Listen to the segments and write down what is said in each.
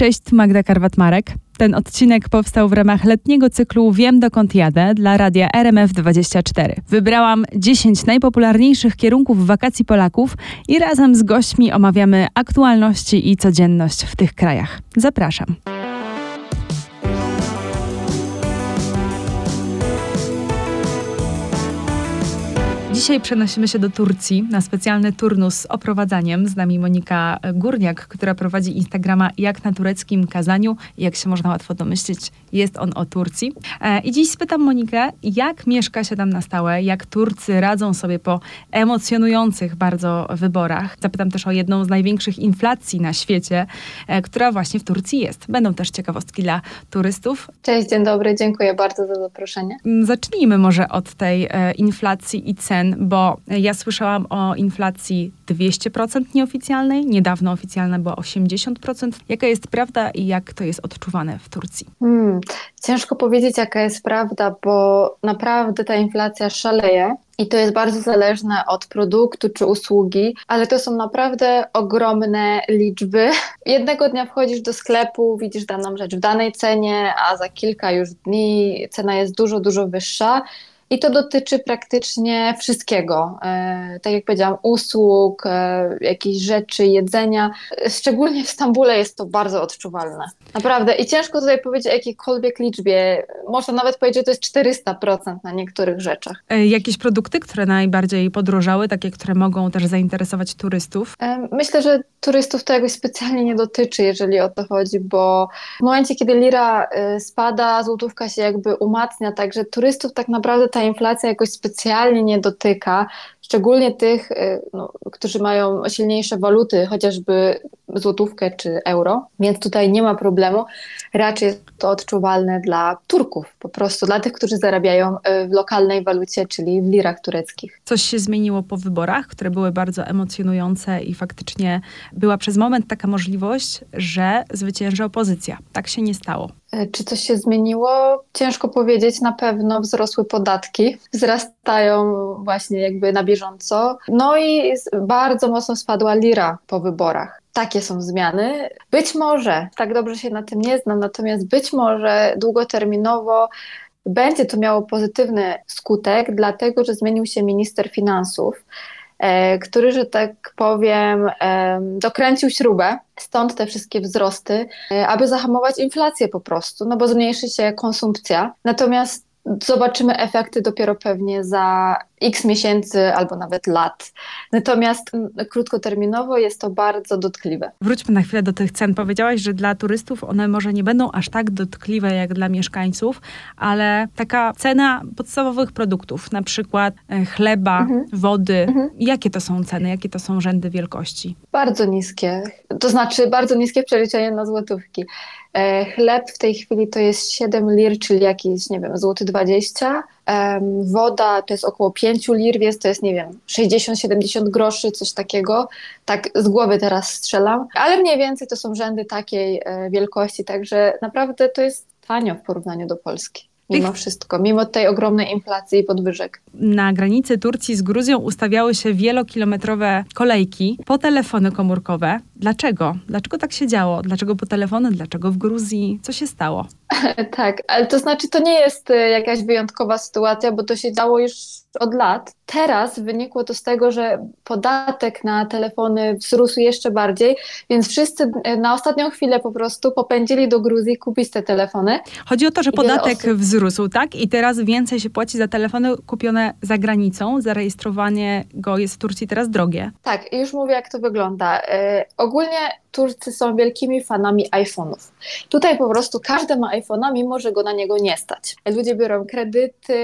Cześć, Magda Karwat-Marek. Ten odcinek powstał w ramach letniego cyklu Wiem dokąd jadę dla radia RMF24. Wybrałam 10 najpopularniejszych kierunków wakacji Polaków i razem z gośćmi omawiamy aktualności i codzienność w tych krajach. Zapraszam. Dzisiaj przenosimy się do Turcji na specjalny turnus z oprowadzaniem. Z nami Monika Górniak, która prowadzi Instagrama jak na tureckim kazaniu. Jak się można łatwo domyślić, jest on o Turcji. E, I dziś spytam Monikę, jak mieszka się tam na stałe, jak Turcy radzą sobie po emocjonujących bardzo wyborach. Zapytam też o jedną z największych inflacji na świecie, e, która właśnie w Turcji jest. Będą też ciekawostki dla turystów. Cześć, dzień dobry, dziękuję bardzo za zaproszenie. Mm, zacznijmy może od tej e, inflacji i cen bo ja słyszałam o inflacji 200% nieoficjalnej, niedawno oficjalna była 80%. Jaka jest prawda i jak to jest odczuwane w Turcji? Hmm, ciężko powiedzieć, jaka jest prawda, bo naprawdę ta inflacja szaleje. I to jest bardzo zależne od produktu czy usługi, ale to są naprawdę ogromne liczby. Jednego dnia wchodzisz do sklepu, widzisz daną rzecz w danej cenie, a za kilka już dni cena jest dużo, dużo wyższa. I to dotyczy praktycznie wszystkiego. E, tak jak powiedziałam, usług, e, jakichś rzeczy, jedzenia. Szczególnie w Stambule jest to bardzo odczuwalne. Naprawdę. I ciężko tutaj powiedzieć o jakiejkolwiek liczbie. Można nawet powiedzieć, że to jest 400% na niektórych rzeczach. E, jakieś produkty, które najbardziej podrożały, takie, które mogą też zainteresować turystów? Myślę, że turystów to jakoś specjalnie nie dotyczy, jeżeli o to chodzi, bo w momencie, kiedy lira spada, złotówka się jakby umacnia, także turystów tak naprawdę ta inflacja jakoś specjalnie nie dotyka, szczególnie tych, y, no, którzy mają silniejsze waluty, chociażby złotówkę czy euro, więc tutaj nie ma problemu. Raczej jest to odczuwalne dla Turków, po prostu dla tych, którzy zarabiają y, w lokalnej walucie, czyli w lirach tureckich. Coś się zmieniło po wyborach, które były bardzo emocjonujące i faktycznie była przez moment taka możliwość, że zwycięży opozycja. Tak się nie stało. E, czy coś się zmieniło? Ciężko powiedzieć. Na pewno wzrosły podatki, wzrastają właśnie jakby na bieżąco. No i bardzo mocno spadła lira po wyborach. Takie są zmiany. Być może, tak dobrze się na tym nie znam, natomiast być może długoterminowo będzie to miało pozytywny skutek, dlatego że zmienił się minister finansów. E, który, że tak powiem, dokręcił śrubę, stąd te wszystkie wzrosty, e, aby zahamować inflację po prostu, no bo zmniejszy się konsumpcja. Natomiast zobaczymy efekty dopiero pewnie za x miesięcy albo nawet lat. Natomiast mm, krótkoterminowo jest to bardzo dotkliwe. Wróćmy na chwilę do tych cen. Powiedziałaś, że dla turystów one może nie będą aż tak dotkliwe jak dla mieszkańców, ale taka cena podstawowych produktów, na przykład e, chleba, mhm. wody, mhm. jakie to są ceny, jakie to są rzędy wielkości? Bardzo niskie. To znaczy bardzo niskie przeliczenie na złotówki. E, chleb w tej chwili to jest 7 lir, czyli jakieś, nie wiem, złoty 20. Woda to jest około 5 lir, więc to jest, nie wiem, 60-70 groszy, coś takiego. Tak z głowy teraz strzelam. Ale mniej więcej to są rzędy takiej e, wielkości, także naprawdę to jest tanio w porównaniu do Polski mimo wszystko, mimo tej ogromnej inflacji i podwyżek. Na granicy Turcji z Gruzją ustawiały się wielokilometrowe kolejki po telefony komórkowe. Dlaczego? Dlaczego tak się działo? Dlaczego po telefony? Dlaczego w Gruzji? Co się stało? tak, ale to znaczy to nie jest e, jakaś wyjątkowa sytuacja, bo to się działo już od lat. Teraz wynikło to z tego, że podatek na telefony wzrósł jeszcze bardziej, więc wszyscy e, na ostatnią chwilę po prostu popędzili do Gruzji kupić te telefony. Chodzi o to, że podatek osób... wzrósł, tak? I teraz więcej się płaci za telefony kupione za granicą. Zarejestrowanie go jest w Turcji teraz drogie. Tak, już mówię, jak to wygląda. Yy, ogólnie Turcy są wielkimi fanami iPhone'ów. Tutaj po prostu każdy ma iPhone'a, mimo że go na niego nie stać. Ludzie biorą kredyty,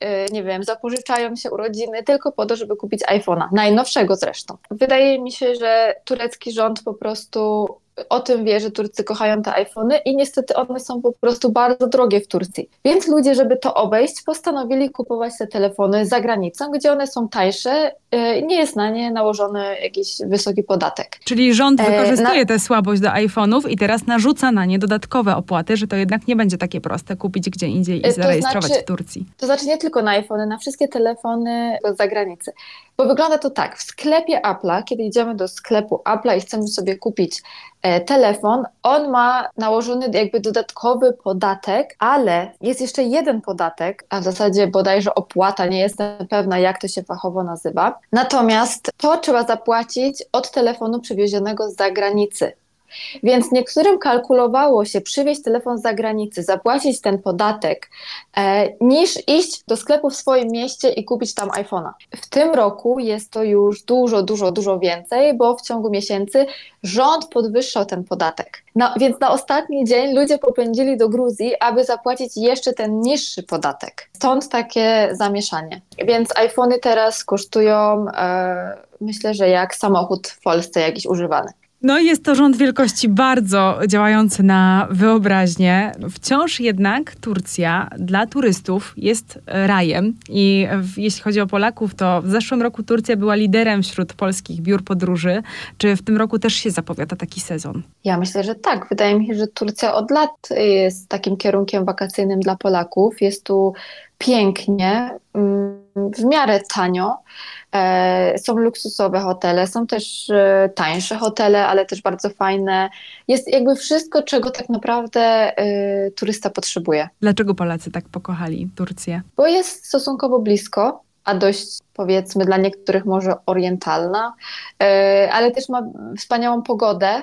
e, nie wiem, zapożyczają się urodziny tylko po to, żeby kupić iPhone'a. Najnowszego zresztą. Wydaje mi się, że turecki rząd po prostu o tym wie, że Turcy kochają te iPhony i niestety one są po prostu bardzo drogie w Turcji. Więc ludzie, żeby to obejść, postanowili kupować te telefony za granicą, gdzie one są tańsze i nie jest na nie nałożony jakiś wysoki podatek. Czyli rząd e, wykorzystuje na... tę słabość do iPhone'ów i teraz narzuca na nie dodatkowe opłaty, że to jednak nie będzie takie proste kupić gdzie indziej i zarejestrować znaczy, w Turcji. To znaczy nie tylko na iPhony, na wszystkie telefony z zagranicy. Bo wygląda to tak, w sklepie Apple'a, kiedy idziemy do sklepu Apple'a i chcemy sobie kupić e, telefon, on ma nałożony jakby dodatkowy podatek, ale jest jeszcze jeden podatek, a w zasadzie bodajże opłata, nie jestem pewna jak to się fachowo nazywa. Natomiast to trzeba zapłacić od telefonu przywiezionego z zagranicy. Więc niektórym kalkulowało się przywieźć telefon z zagranicy, zapłacić ten podatek, e, niż iść do sklepu w swoim mieście i kupić tam iPhone'a. W tym roku jest to już dużo, dużo, dużo więcej, bo w ciągu miesięcy rząd podwyższał ten podatek. No, więc na ostatni dzień ludzie popędzili do Gruzji, aby zapłacić jeszcze ten niższy podatek. Stąd takie zamieszanie. Więc iPhony teraz kosztują, e, myślę, że jak samochód w Polsce jakiś używany. No jest to rząd wielkości bardzo działający na wyobraźnię. Wciąż jednak Turcja dla turystów jest rajem i jeśli chodzi o Polaków, to w zeszłym roku Turcja była liderem wśród polskich biur podróży. Czy w tym roku też się zapowiada taki sezon? Ja myślę, że tak. Wydaje mi się, że Turcja od lat jest takim kierunkiem wakacyjnym dla Polaków. Jest tu pięknie, mm, w miarę tanio. E, są luksusowe hotele, są też e, tańsze hotele, ale też bardzo fajne. Jest jakby wszystko, czego tak naprawdę e, turysta potrzebuje. Dlaczego Polacy tak pokochali Turcję? Bo jest stosunkowo blisko, a dość powiedzmy dla niektórych może orientalna, ale też ma wspaniałą pogodę.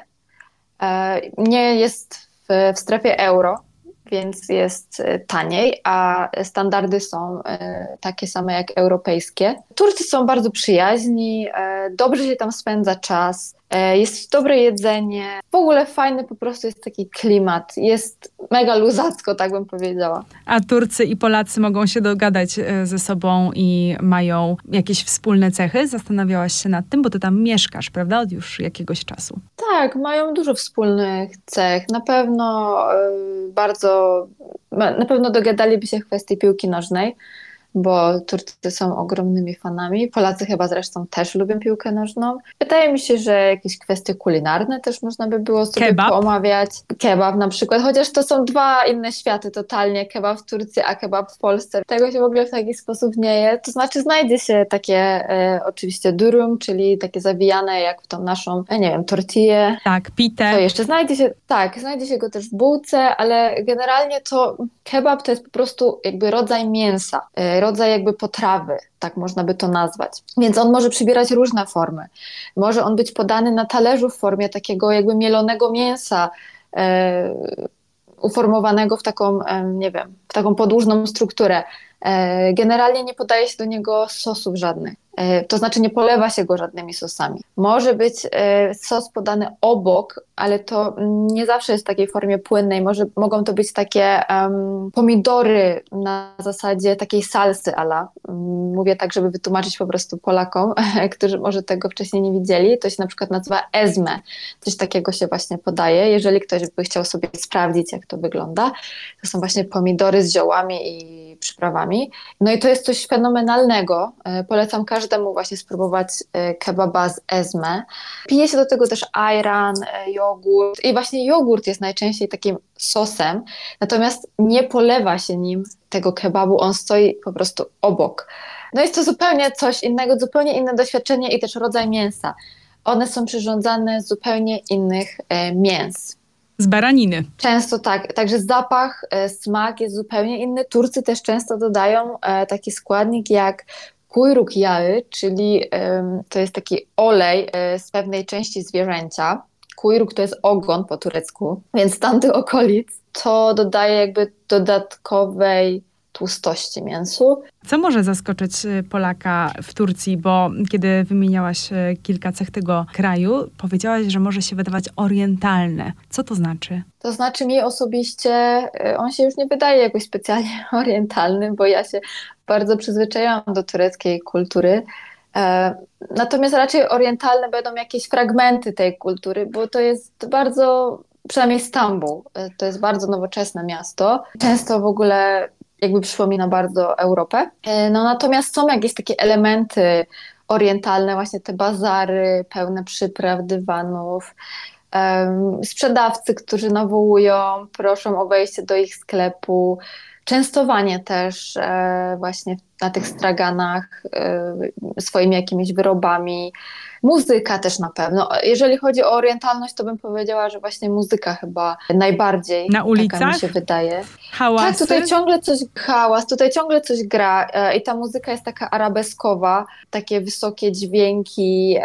Nie jest w, w strefie euro, więc jest e, taniej, a standardy są e, takie same jak europejskie. Turcy są bardzo przyjaźni, e, dobrze się tam spędza czas. E, jest dobre jedzenie, w ogóle fajny po prostu jest taki klimat, jest mega luzacko, tak bym powiedziała. A Turcy i Polacy mogą się dogadać e, ze sobą i mają jakieś wspólne cechy? Zastanawiałaś się nad tym, bo ty tam mieszkasz, prawda, od już jakiegoś czasu. Tak, mają dużo wspólnych cech. Na pewno e, bardzo, na pewno dogadaliby się w kwestii piłki nożnej bo Turcy są ogromnymi fanami. Polacy chyba zresztą też lubią piłkę nożną. Wydaje mi się, że jakieś kwestie kulinarne też można by było sobie kebab. omawiać. Kebab na przykład, chociaż to są dwa inne światy totalnie. Kebab w Turcji, a kebab w Polsce. Tego się w ogóle w taki sposób nie je. To znaczy znajdzie się takie e, oczywiście durum, czyli takie zawijane jak w tą naszą, ja nie wiem, tortillę. Tak, pitę. To jeszcze znajdzie się, tak, znajdzie się go też w bułce, ale generalnie to kebab to jest po prostu jakby rodzaj mięsa e, rodzaj jakby potrawy, tak można by to nazwać. Więc on może przybierać różne formy. Może on być podany na talerzu w formie takiego jakby mielonego mięsa, e, uformowanego w taką, e, nie wiem, w taką podłużną strukturę. E, generalnie nie podaje się do niego sosów żadnych. E, to znaczy nie polewa się go żadnymi sosami. Może być e, sos podany obok, ale to nie zawsze jest w takiej formie płynnej. Może, mogą to być takie um, pomidory na zasadzie takiej salsy ala. Mówię tak, żeby wytłumaczyć po prostu Polakom, którzy może tego wcześniej nie widzieli. To się na przykład nazywa ezme. Coś takiego się właśnie podaje. Jeżeli ktoś by chciał sobie sprawdzić, jak to wygląda, to są właśnie pomidory z ziołami i przyprawami. No i to jest coś fenomenalnego. E, polecam każdemu każdemu właśnie spróbować e, kebaba z ezme. Pije się do tego też ayran, e, jogurt i właśnie jogurt jest najczęściej takim sosem, natomiast nie polewa się nim tego kebabu, on stoi po prostu obok. No jest to zupełnie coś innego, zupełnie inne doświadczenie i też rodzaj mięsa. One są przyrządzane z zupełnie innych e, mięs. Z baraniny. Często tak, także zapach, smak jest zupełnie inny. Turcy też często dodają taki składnik jak Kujruk jary, czyli to jest taki olej e, z pewnej części zwierzęcia. Kujruk to jest ogon po turecku, więc z tamtych okolic to dodaje jakby dodatkowej tłustości mięsu. Co może zaskoczyć y, Polaka w Turcji? Bo kiedy wymieniałaś y, kilka cech tego kraju, powiedziałaś, że może się wydawać orientalne. Co to znaczy? To znaczy mi osobiście, on się już nie wydaje jakoś specjalnie orientalny, bo ja się bardzo przyzwyczaiłam do tureckiej kultury. E, natomiast raczej orientalne będą jakieś fragmenty tej kultury, bo to jest bardzo, przynajmniej Stambuł, to jest bardzo nowoczesne miasto. Często w ogóle jakby przypomina bardzo Europę. E, no natomiast są jakieś takie elementy orientalne, właśnie te bazary pełne przypraw, dywanów, sprzedawcy, którzy nawołują, proszą o wejście do ich sklepu. Częstowanie też e, właśnie na tych straganach e, swoimi jakimiś wyrobami, muzyka też na pewno. Jeżeli chodzi o orientalność, to bym powiedziała, że właśnie muzyka chyba najbardziej na ulicach taka mi się wydaje. Hałasy? Tak, tutaj ciągle coś hałas, tutaj ciągle coś gra e, i ta muzyka jest taka arabeskowa, takie wysokie dźwięki,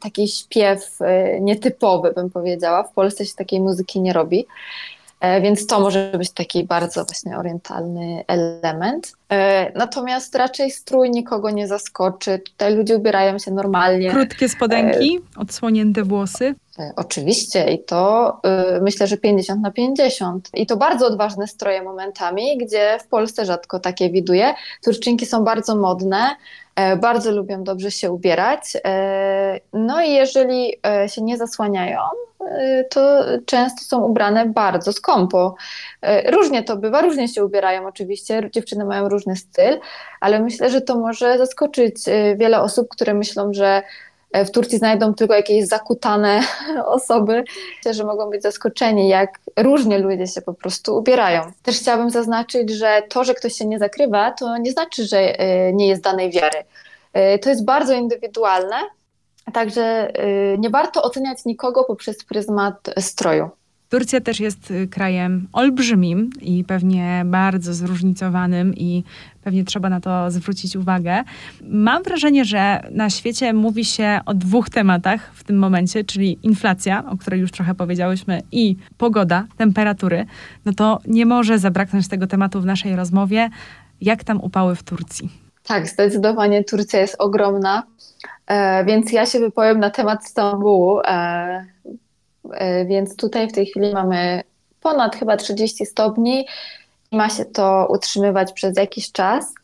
taki śpiew nietypowy bym powiedziała. W Polsce się takiej muzyki nie robi. E, więc to może być taki bardzo właśnie orientalny element. E, natomiast raczej strój nikogo nie zaskoczy. Tutaj ludzie ubierają się normalnie. Krótkie spodenki, e, odsłonięte włosy. Oczywiście i to myślę, że 50 na 50. I to bardzo odważne stroje momentami, gdzie w Polsce rzadko takie widuję. Turczynki są bardzo modne, bardzo lubią dobrze się ubierać. No i jeżeli się nie zasłaniają, to często są ubrane bardzo skąpo. Różnie to bywa, różnie się ubierają oczywiście, dziewczyny mają różny styl, ale myślę, że to może zaskoczyć wiele osób, które myślą, że w Turcji znajdą tylko jakieś zakutane osoby, że mogą być zaskoczeni, jak różnie ludzie się po prostu ubierają. Też chciałabym zaznaczyć, że to, że ktoś się nie zakrywa, to nie znaczy, że nie jest danej wiary. To jest bardzo indywidualne Także nie warto oceniać nikogo poprzez pryzmat stroju. Turcja też jest y, krajem olbrzymim i pewnie bardzo zróżnicowanym i pewnie trzeba na to zwrócić uwagę. Mam wrażenie, że na świecie mówi się o dwóch tematach w tym momencie, czyli inflacja, o której już trochę powiedziałyśmy, i pogoda, temperatury. No to nie może zabraknąć tego tematu w naszej rozmowie. Jak tam upały w Turcji? Tak, zdecydowanie Turcja jest ogromna. E, więc ja się wypowiem na temat Stambułu. E, e, więc tutaj w tej chwili mamy ponad chyba 30 stopni i ma się to utrzymywać przez jakiś czas.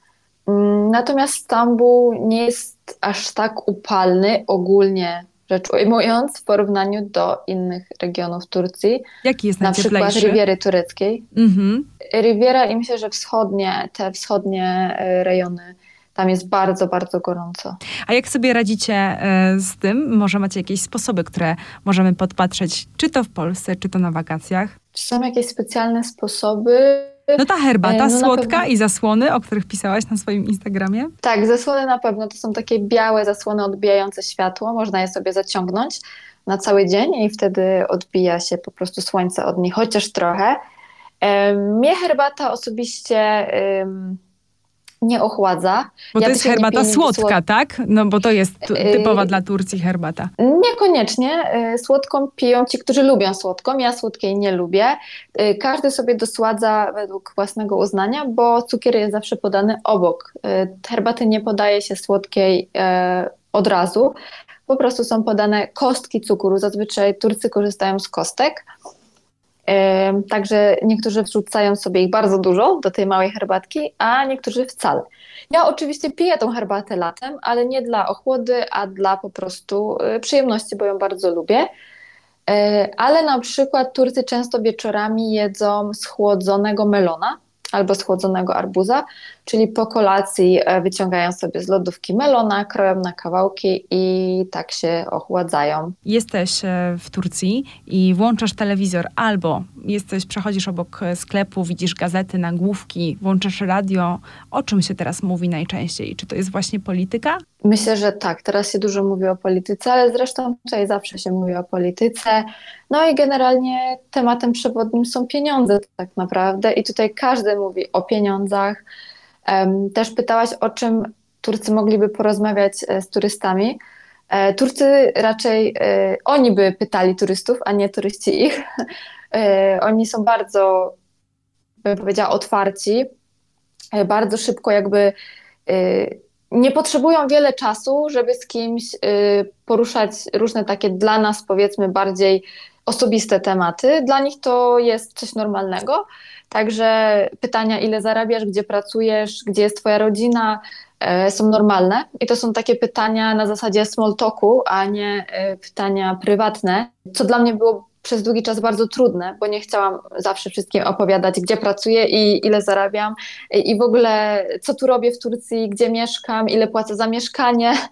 Mm, natomiast Stambuł nie jest aż tak upalny ogólnie rzecz ujmując w porównaniu do innych regionów Turcji. Jaki jest Na przykład Riviery tureckiej. Mhm. Riviera i myślę, że wschodnie, te wschodnie rejony tam jest bardzo, bardzo gorąco. A jak sobie radzicie e, z tym? Może macie jakieś sposoby, które możemy podpatrzeć, czy to w Polsce, czy to na wakacjach? Czy są jakieś specjalne sposoby? No ta herbata e, no słodka i zasłony, o których pisałaś na swoim Instagramie? Tak, zasłony na pewno. To są takie białe zasłony odbijające światło. Można je sobie zaciągnąć na cały dzień i wtedy odbija się po prostu słońce od nich, chociaż trochę. Mnie herbata osobiście nie ochładza. Bo ja to jest herbata słodka, słod... tak? No bo to jest y, typowa dla Turcji herbata. Niekoniecznie. Y, słodką piją ci, którzy lubią słodką. Ja słodkiej nie lubię. Y, każdy sobie dosładza według własnego uznania, bo cukier jest zawsze podany obok. Herbaty nie podaje się słodkiej od razu. Po prostu są podane kostki cukru. Zazwyczaj Turcy korzystają z kostek. Także niektórzy wrzucają sobie ich bardzo dużo do tej małej herbatki, a niektórzy wcale. Ja oczywiście piję tą herbatę latem, ale nie dla ochłody, a dla po prostu y, przyjemności, bo ją bardzo lubię. E, ale na przykład Turcy często wieczorami jedzą schłodzonego melona albo schłodzonego arbuza, czyli po kolacji e, wyciągają sobie z lodówki melona, kroją na kawałki i tak się ochładzają. Jesteś e, w Turcji i włączasz telewizor albo jesteś, przechodzisz obok sklepu, widzisz gazety, nagłówki, włączasz radio. O czym się teraz mówi najczęściej? Czy to jest właśnie polityka? Myślę, że tak. Teraz się dużo mówi o polityce, ale zresztą tutaj zawsze się mówi o polityce. No i generalnie tematem przewodnim są pieniądze tak naprawdę i tutaj każdy mówi o pieniądzach. Też pytałaś, o czym Turcy mogliby porozmawiać e, z turystami. E, Turcy raczej, e, oni by pytali turystów, a nie turyści ich. Oni są bardzo, bym powiedziała, otwarci. Bardzo szybko jakby nie potrzebują wiele czasu, żeby z kimś poruszać różne takie dla nas, powiedzmy, bardziej osobiste tematy. Dla nich to jest coś normalnego. Także pytania, ile zarabiasz, gdzie pracujesz, gdzie jest Twoja rodzina, e, są normalne. I to są takie pytania na zasadzie small talku, a nie e, pytania prywatne, co dla mnie było przez długi czas bardzo trudne, bo nie chciałam zawsze wszystkim opowiadać, gdzie pracuję i ile zarabiam i w ogóle co tu robię w Turcji, gdzie mieszkam, ile płacę za mieszkanie.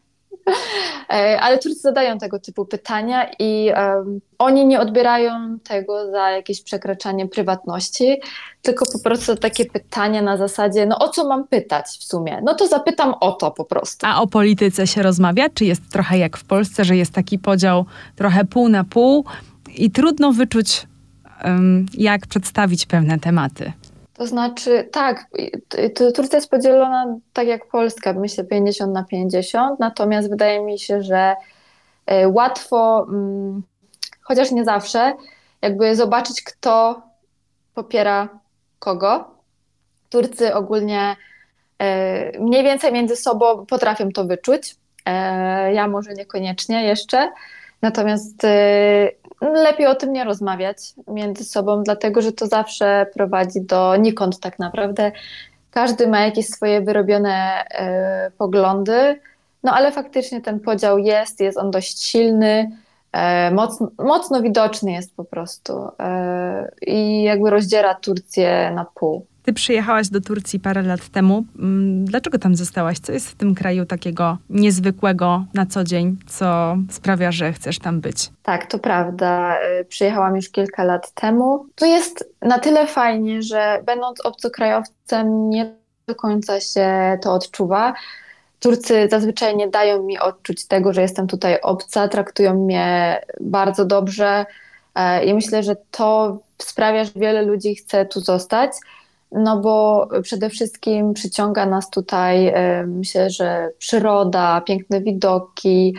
E, ale Turcy zadają tego typu pytania i um, oni nie odbierają tego za jakieś przekraczanie prywatności, tylko po prostu takie pytania na zasadzie, no o co mam pytać w sumie? No to zapytam o to po prostu. A o polityce się rozmawia? Czy jest trochę jak w Polsce, że jest taki podział trochę pół na pół i trudno wyczuć, jak przedstawić pewne tematy? To znaczy, tak, Turcja jest podzielona tak jak Polska, myślę 50 na 50, natomiast wydaje mi się, że e, łatwo, mm, chociaż nie zawsze, jakby zobaczyć, kto popiera kogo. Turcy ogólnie e, mniej więcej między sobą potrafią to wyczuć. E, ja może niekoniecznie jeszcze, natomiast lepiej o tym nie rozmawiać między sobą, dlatego że to zawsze prowadzi do nikąd tak naprawdę. Każdy ma jakieś swoje wyrobione e, poglądy, no ale faktycznie ten podział jest, jest on dość silny, e, mocno, mocno widoczny jest po prostu e, i jakby rozdziera Turcję na pół. Ty przyjechałaś do Turcji parę lat temu. Mm, dlaczego tam zostałaś? Co jest w tym kraju takiego niezwykłego na co dzień, co sprawia, że chcesz tam być? Tak, to prawda. Y, przyjechałam już kilka lat temu. Tu jest na tyle fajnie, że będąc obcokrajowcem nie do końca się to odczuwa. Turcy zazwyczaj nie dają mi odczuć tego, że jestem tutaj obca, traktują mnie bardzo dobrze e, i myślę, że to sprawia, że wiele ludzi chce tu zostać no bo przede wszystkim przyciąga nas tutaj, myślę, że przyroda, piękne widoki,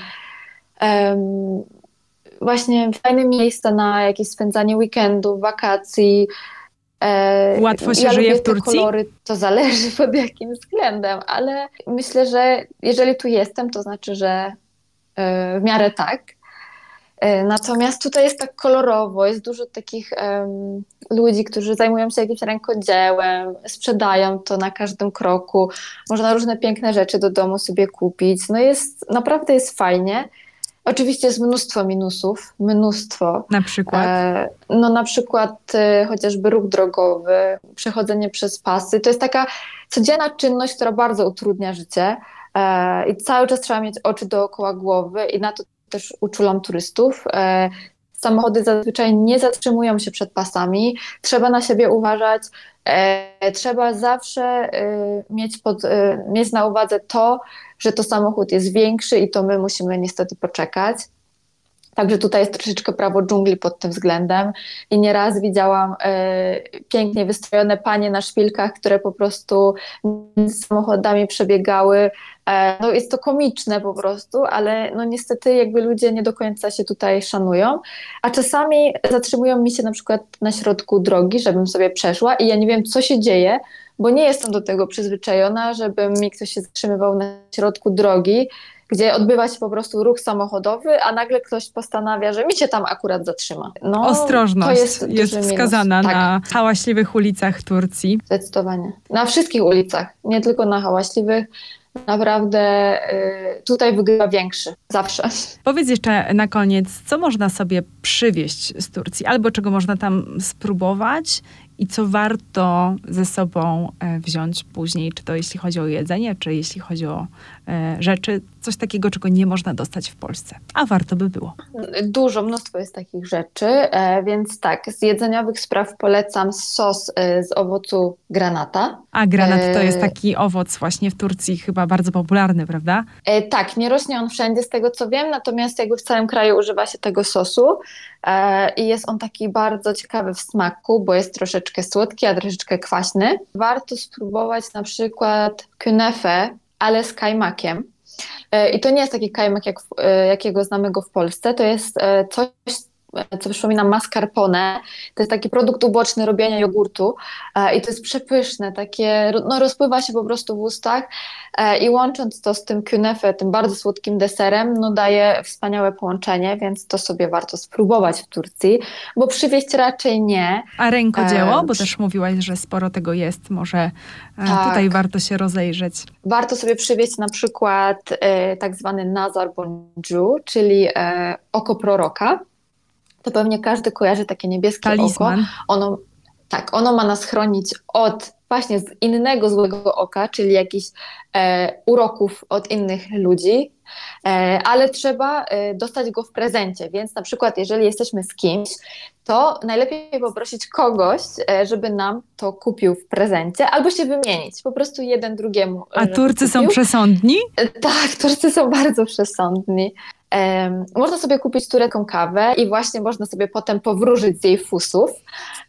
właśnie fajne miejsca na jakieś spędzanie weekendów, wakacji. E, Łatwo się ja żyje w Turcji? Kolory, to zależy pod jakim względem, ale myślę, że jeżeli tu jestem, to znaczy, że e, w miarę tak. E, natomiast tutaj jest tak kolorowo, jest dużo takich um, ludzi, którzy zajmują się jakimś rękodziełem, sprzedają to na każdym kroku. Można różne piękne rzeczy do domu sobie kupić. No jest, naprawdę jest fajnie. Oczywiście jest mnóstwo minusów, mnóstwo. Na przykład? E, no na przykład e, chociażby ruch drogowy, przechodzenie przez pasy. To jest taka codzienna czynność, która bardzo utrudnia życie e, i cały czas trzeba mieć oczy dookoła głowy i na to też uczulam turystów. E, samochody zazwyczaj nie zatrzymują się przed pasami, trzeba na siebie uważać, e, trzeba zawsze e, mieć, pod, mieć na uwadze to, że to samochód jest większy i to my musimy niestety poczekać. Także tutaj jest troszeczkę prawo dżungli pod tym względem i nieraz widziałam e, pięknie wystrojone panie na szpilkach, które po prostu z samochodami przebiegały. E, no jest to komiczne po prostu, ale no niestety jakby ludzie nie do końca się tutaj szanują, a czasami zatrzymują mi się na przykład na środku drogi, żebym sobie przeszła i ja nie wiem co się dzieje, bo nie jestem do tego przyzwyczajona, żeby mi ktoś się zatrzymywał na środku drogi, gdzie odbywa się po prostu ruch samochodowy, a nagle ktoś postanawia, że mi się tam akurat zatrzyma. No, Ostrożność jest, jest wskazana tak. na hałaśliwych ulicach Turcji. Zdecydowanie. Na wszystkich ulicach, nie tylko na hałaśliwych naprawdę y, tutaj wygrywa większy, zawsze. Powiedz jeszcze na koniec, co można sobie przywieźć z Turcji, albo czego można tam spróbować i co warto ze sobą e, wziąć później, czy to jeśli chodzi o jedzenie, czy jeśli chodzi o e, rzeczy, coś takiego, czego nie można dostać w Polsce, a warto by było. Dużo, mnóstwo jest takich rzeczy, e, więc tak, z jedzeniowych spraw polecam sos z owocu granata. A granat to jest taki owoc właśnie w Turcji chyba bardzo popularny, prawda? Tak, nie rośnie on wszędzie z tego co wiem, natomiast jakby w całym kraju używa się tego sosu i jest on taki bardzo ciekawy w smaku, bo jest troszeczkę słodki, a troszeczkę kwaśny. Warto spróbować na przykład künefe, ale z kajmakiem. E, I to nie jest taki kajmak, jak, e, jakiego znamy go w Polsce. To jest e, coś co przypomina mascarpone. To jest taki produkt uboczny robienia jogurtu e, i to jest przepyszne, takie, no rozpływa się po prostu w ustach e, i łącząc to z tym künefe, tym bardzo słodkim deserem, no daje wspaniałe połączenie, więc to sobie warto spróbować w Turcji, bo przywieźć raczej nie. A rękodzieło, e, bo też mówiłaś, że sporo tego jest, może tak. tutaj warto się rozejrzeć. Warto sobie przywieźć na przykład tak zwany nazar bonju, czyli oko proroka to pewnie każdy kojarzy takie niebieskie Talisman. oko. Ono, tak, ono ma nas chronić od właśnie z innego złego oka, czyli jakichś e, uroków od innych ludzi, e, ale trzeba e, dostać go w prezencie. Więc na przykład, jeżeli jesteśmy z kimś, to najlepiej poprosić kogoś, e, żeby nam to kupił w prezencie, albo się wymienić, po prostu jeden drugiemu. A żeby Turcy kupił. są przesądni? E, Tak, Turcy są bardzo przesądni. Można sobie kupić turecką kawę i właśnie można sobie potem powróżyć z jej fusów,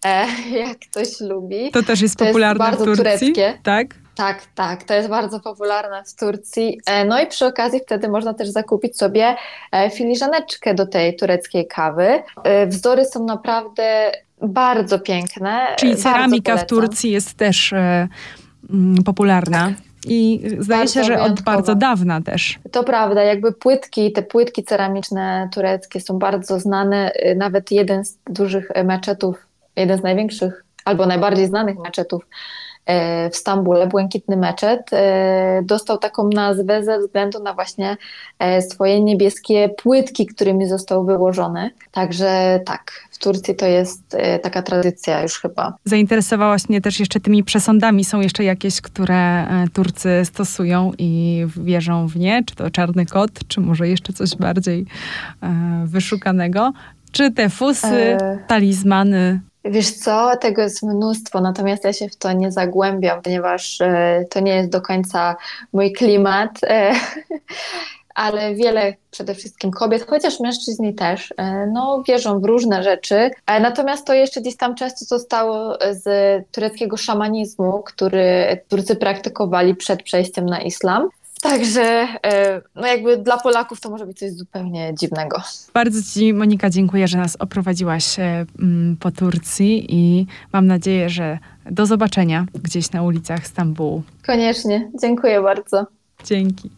e, jak ktoś lubi. To też jest To jest popularne bardzo w Turcji, tureckie. tak? Tak, tak, to jest bardzo popularne w Turcji. E, No i przy okazji wtedy można też zakupić sobie e, filiżaneczkę do tej tureckiej kawy. E, Wzory są naprawdę bardzo piękne. Czyli ceramika w. Turcji jest też mm, popularna. I zdaje Bardzo się, że od bardzo dawna też. To prawda, jakby płytki, te płytki ceramiczne tureckie są bardzo znane. Y, Nawet jeden z dużych meczetów, jeden z największych albo najbardziej znanych meczetów w Stambule, Błękitny Meczet, e, dostał taką nazwę ze względu na właśnie e, swoje niebieskie płytki, którymi został wyłożony. Także tak, w Turcji to jest e, taka tradycja już chyba. Zainteresowałaś mnie też jeszcze tymi przesądami. Są jeszcze jakieś, które e, Turcy stosują i wierzą w nie? Czy to czarny kot, czy może jeszcze coś bardziej e, wyszukanego? Czy te fusy, E, talizmany? Wiesz co, tego jest mnóstwo, natomiast ja się w to nie zagłębiam, ponieważ e, to nie jest do końca mój klimat, e, ale wiele przede wszystkim kobiet, chociaż mężczyźni też, e, no, wierzą w różne rzeczy. Natomiast to jeszcze gdzieś tam często zostało z tureckiego szamanizmu, który Turcy praktykowali przed przejściem na islam. Także e, no jakby dla Polaków to może być coś zupełnie dziwnego. Bardzo Ci, Monika, dziękuję, że nas oprowadziłaś e, po Turcji i mam nadzieję, że do zobaczenia gdzieś na ulicach Stambułu. Koniecznie. Dziękuję bardzo. Dzięki.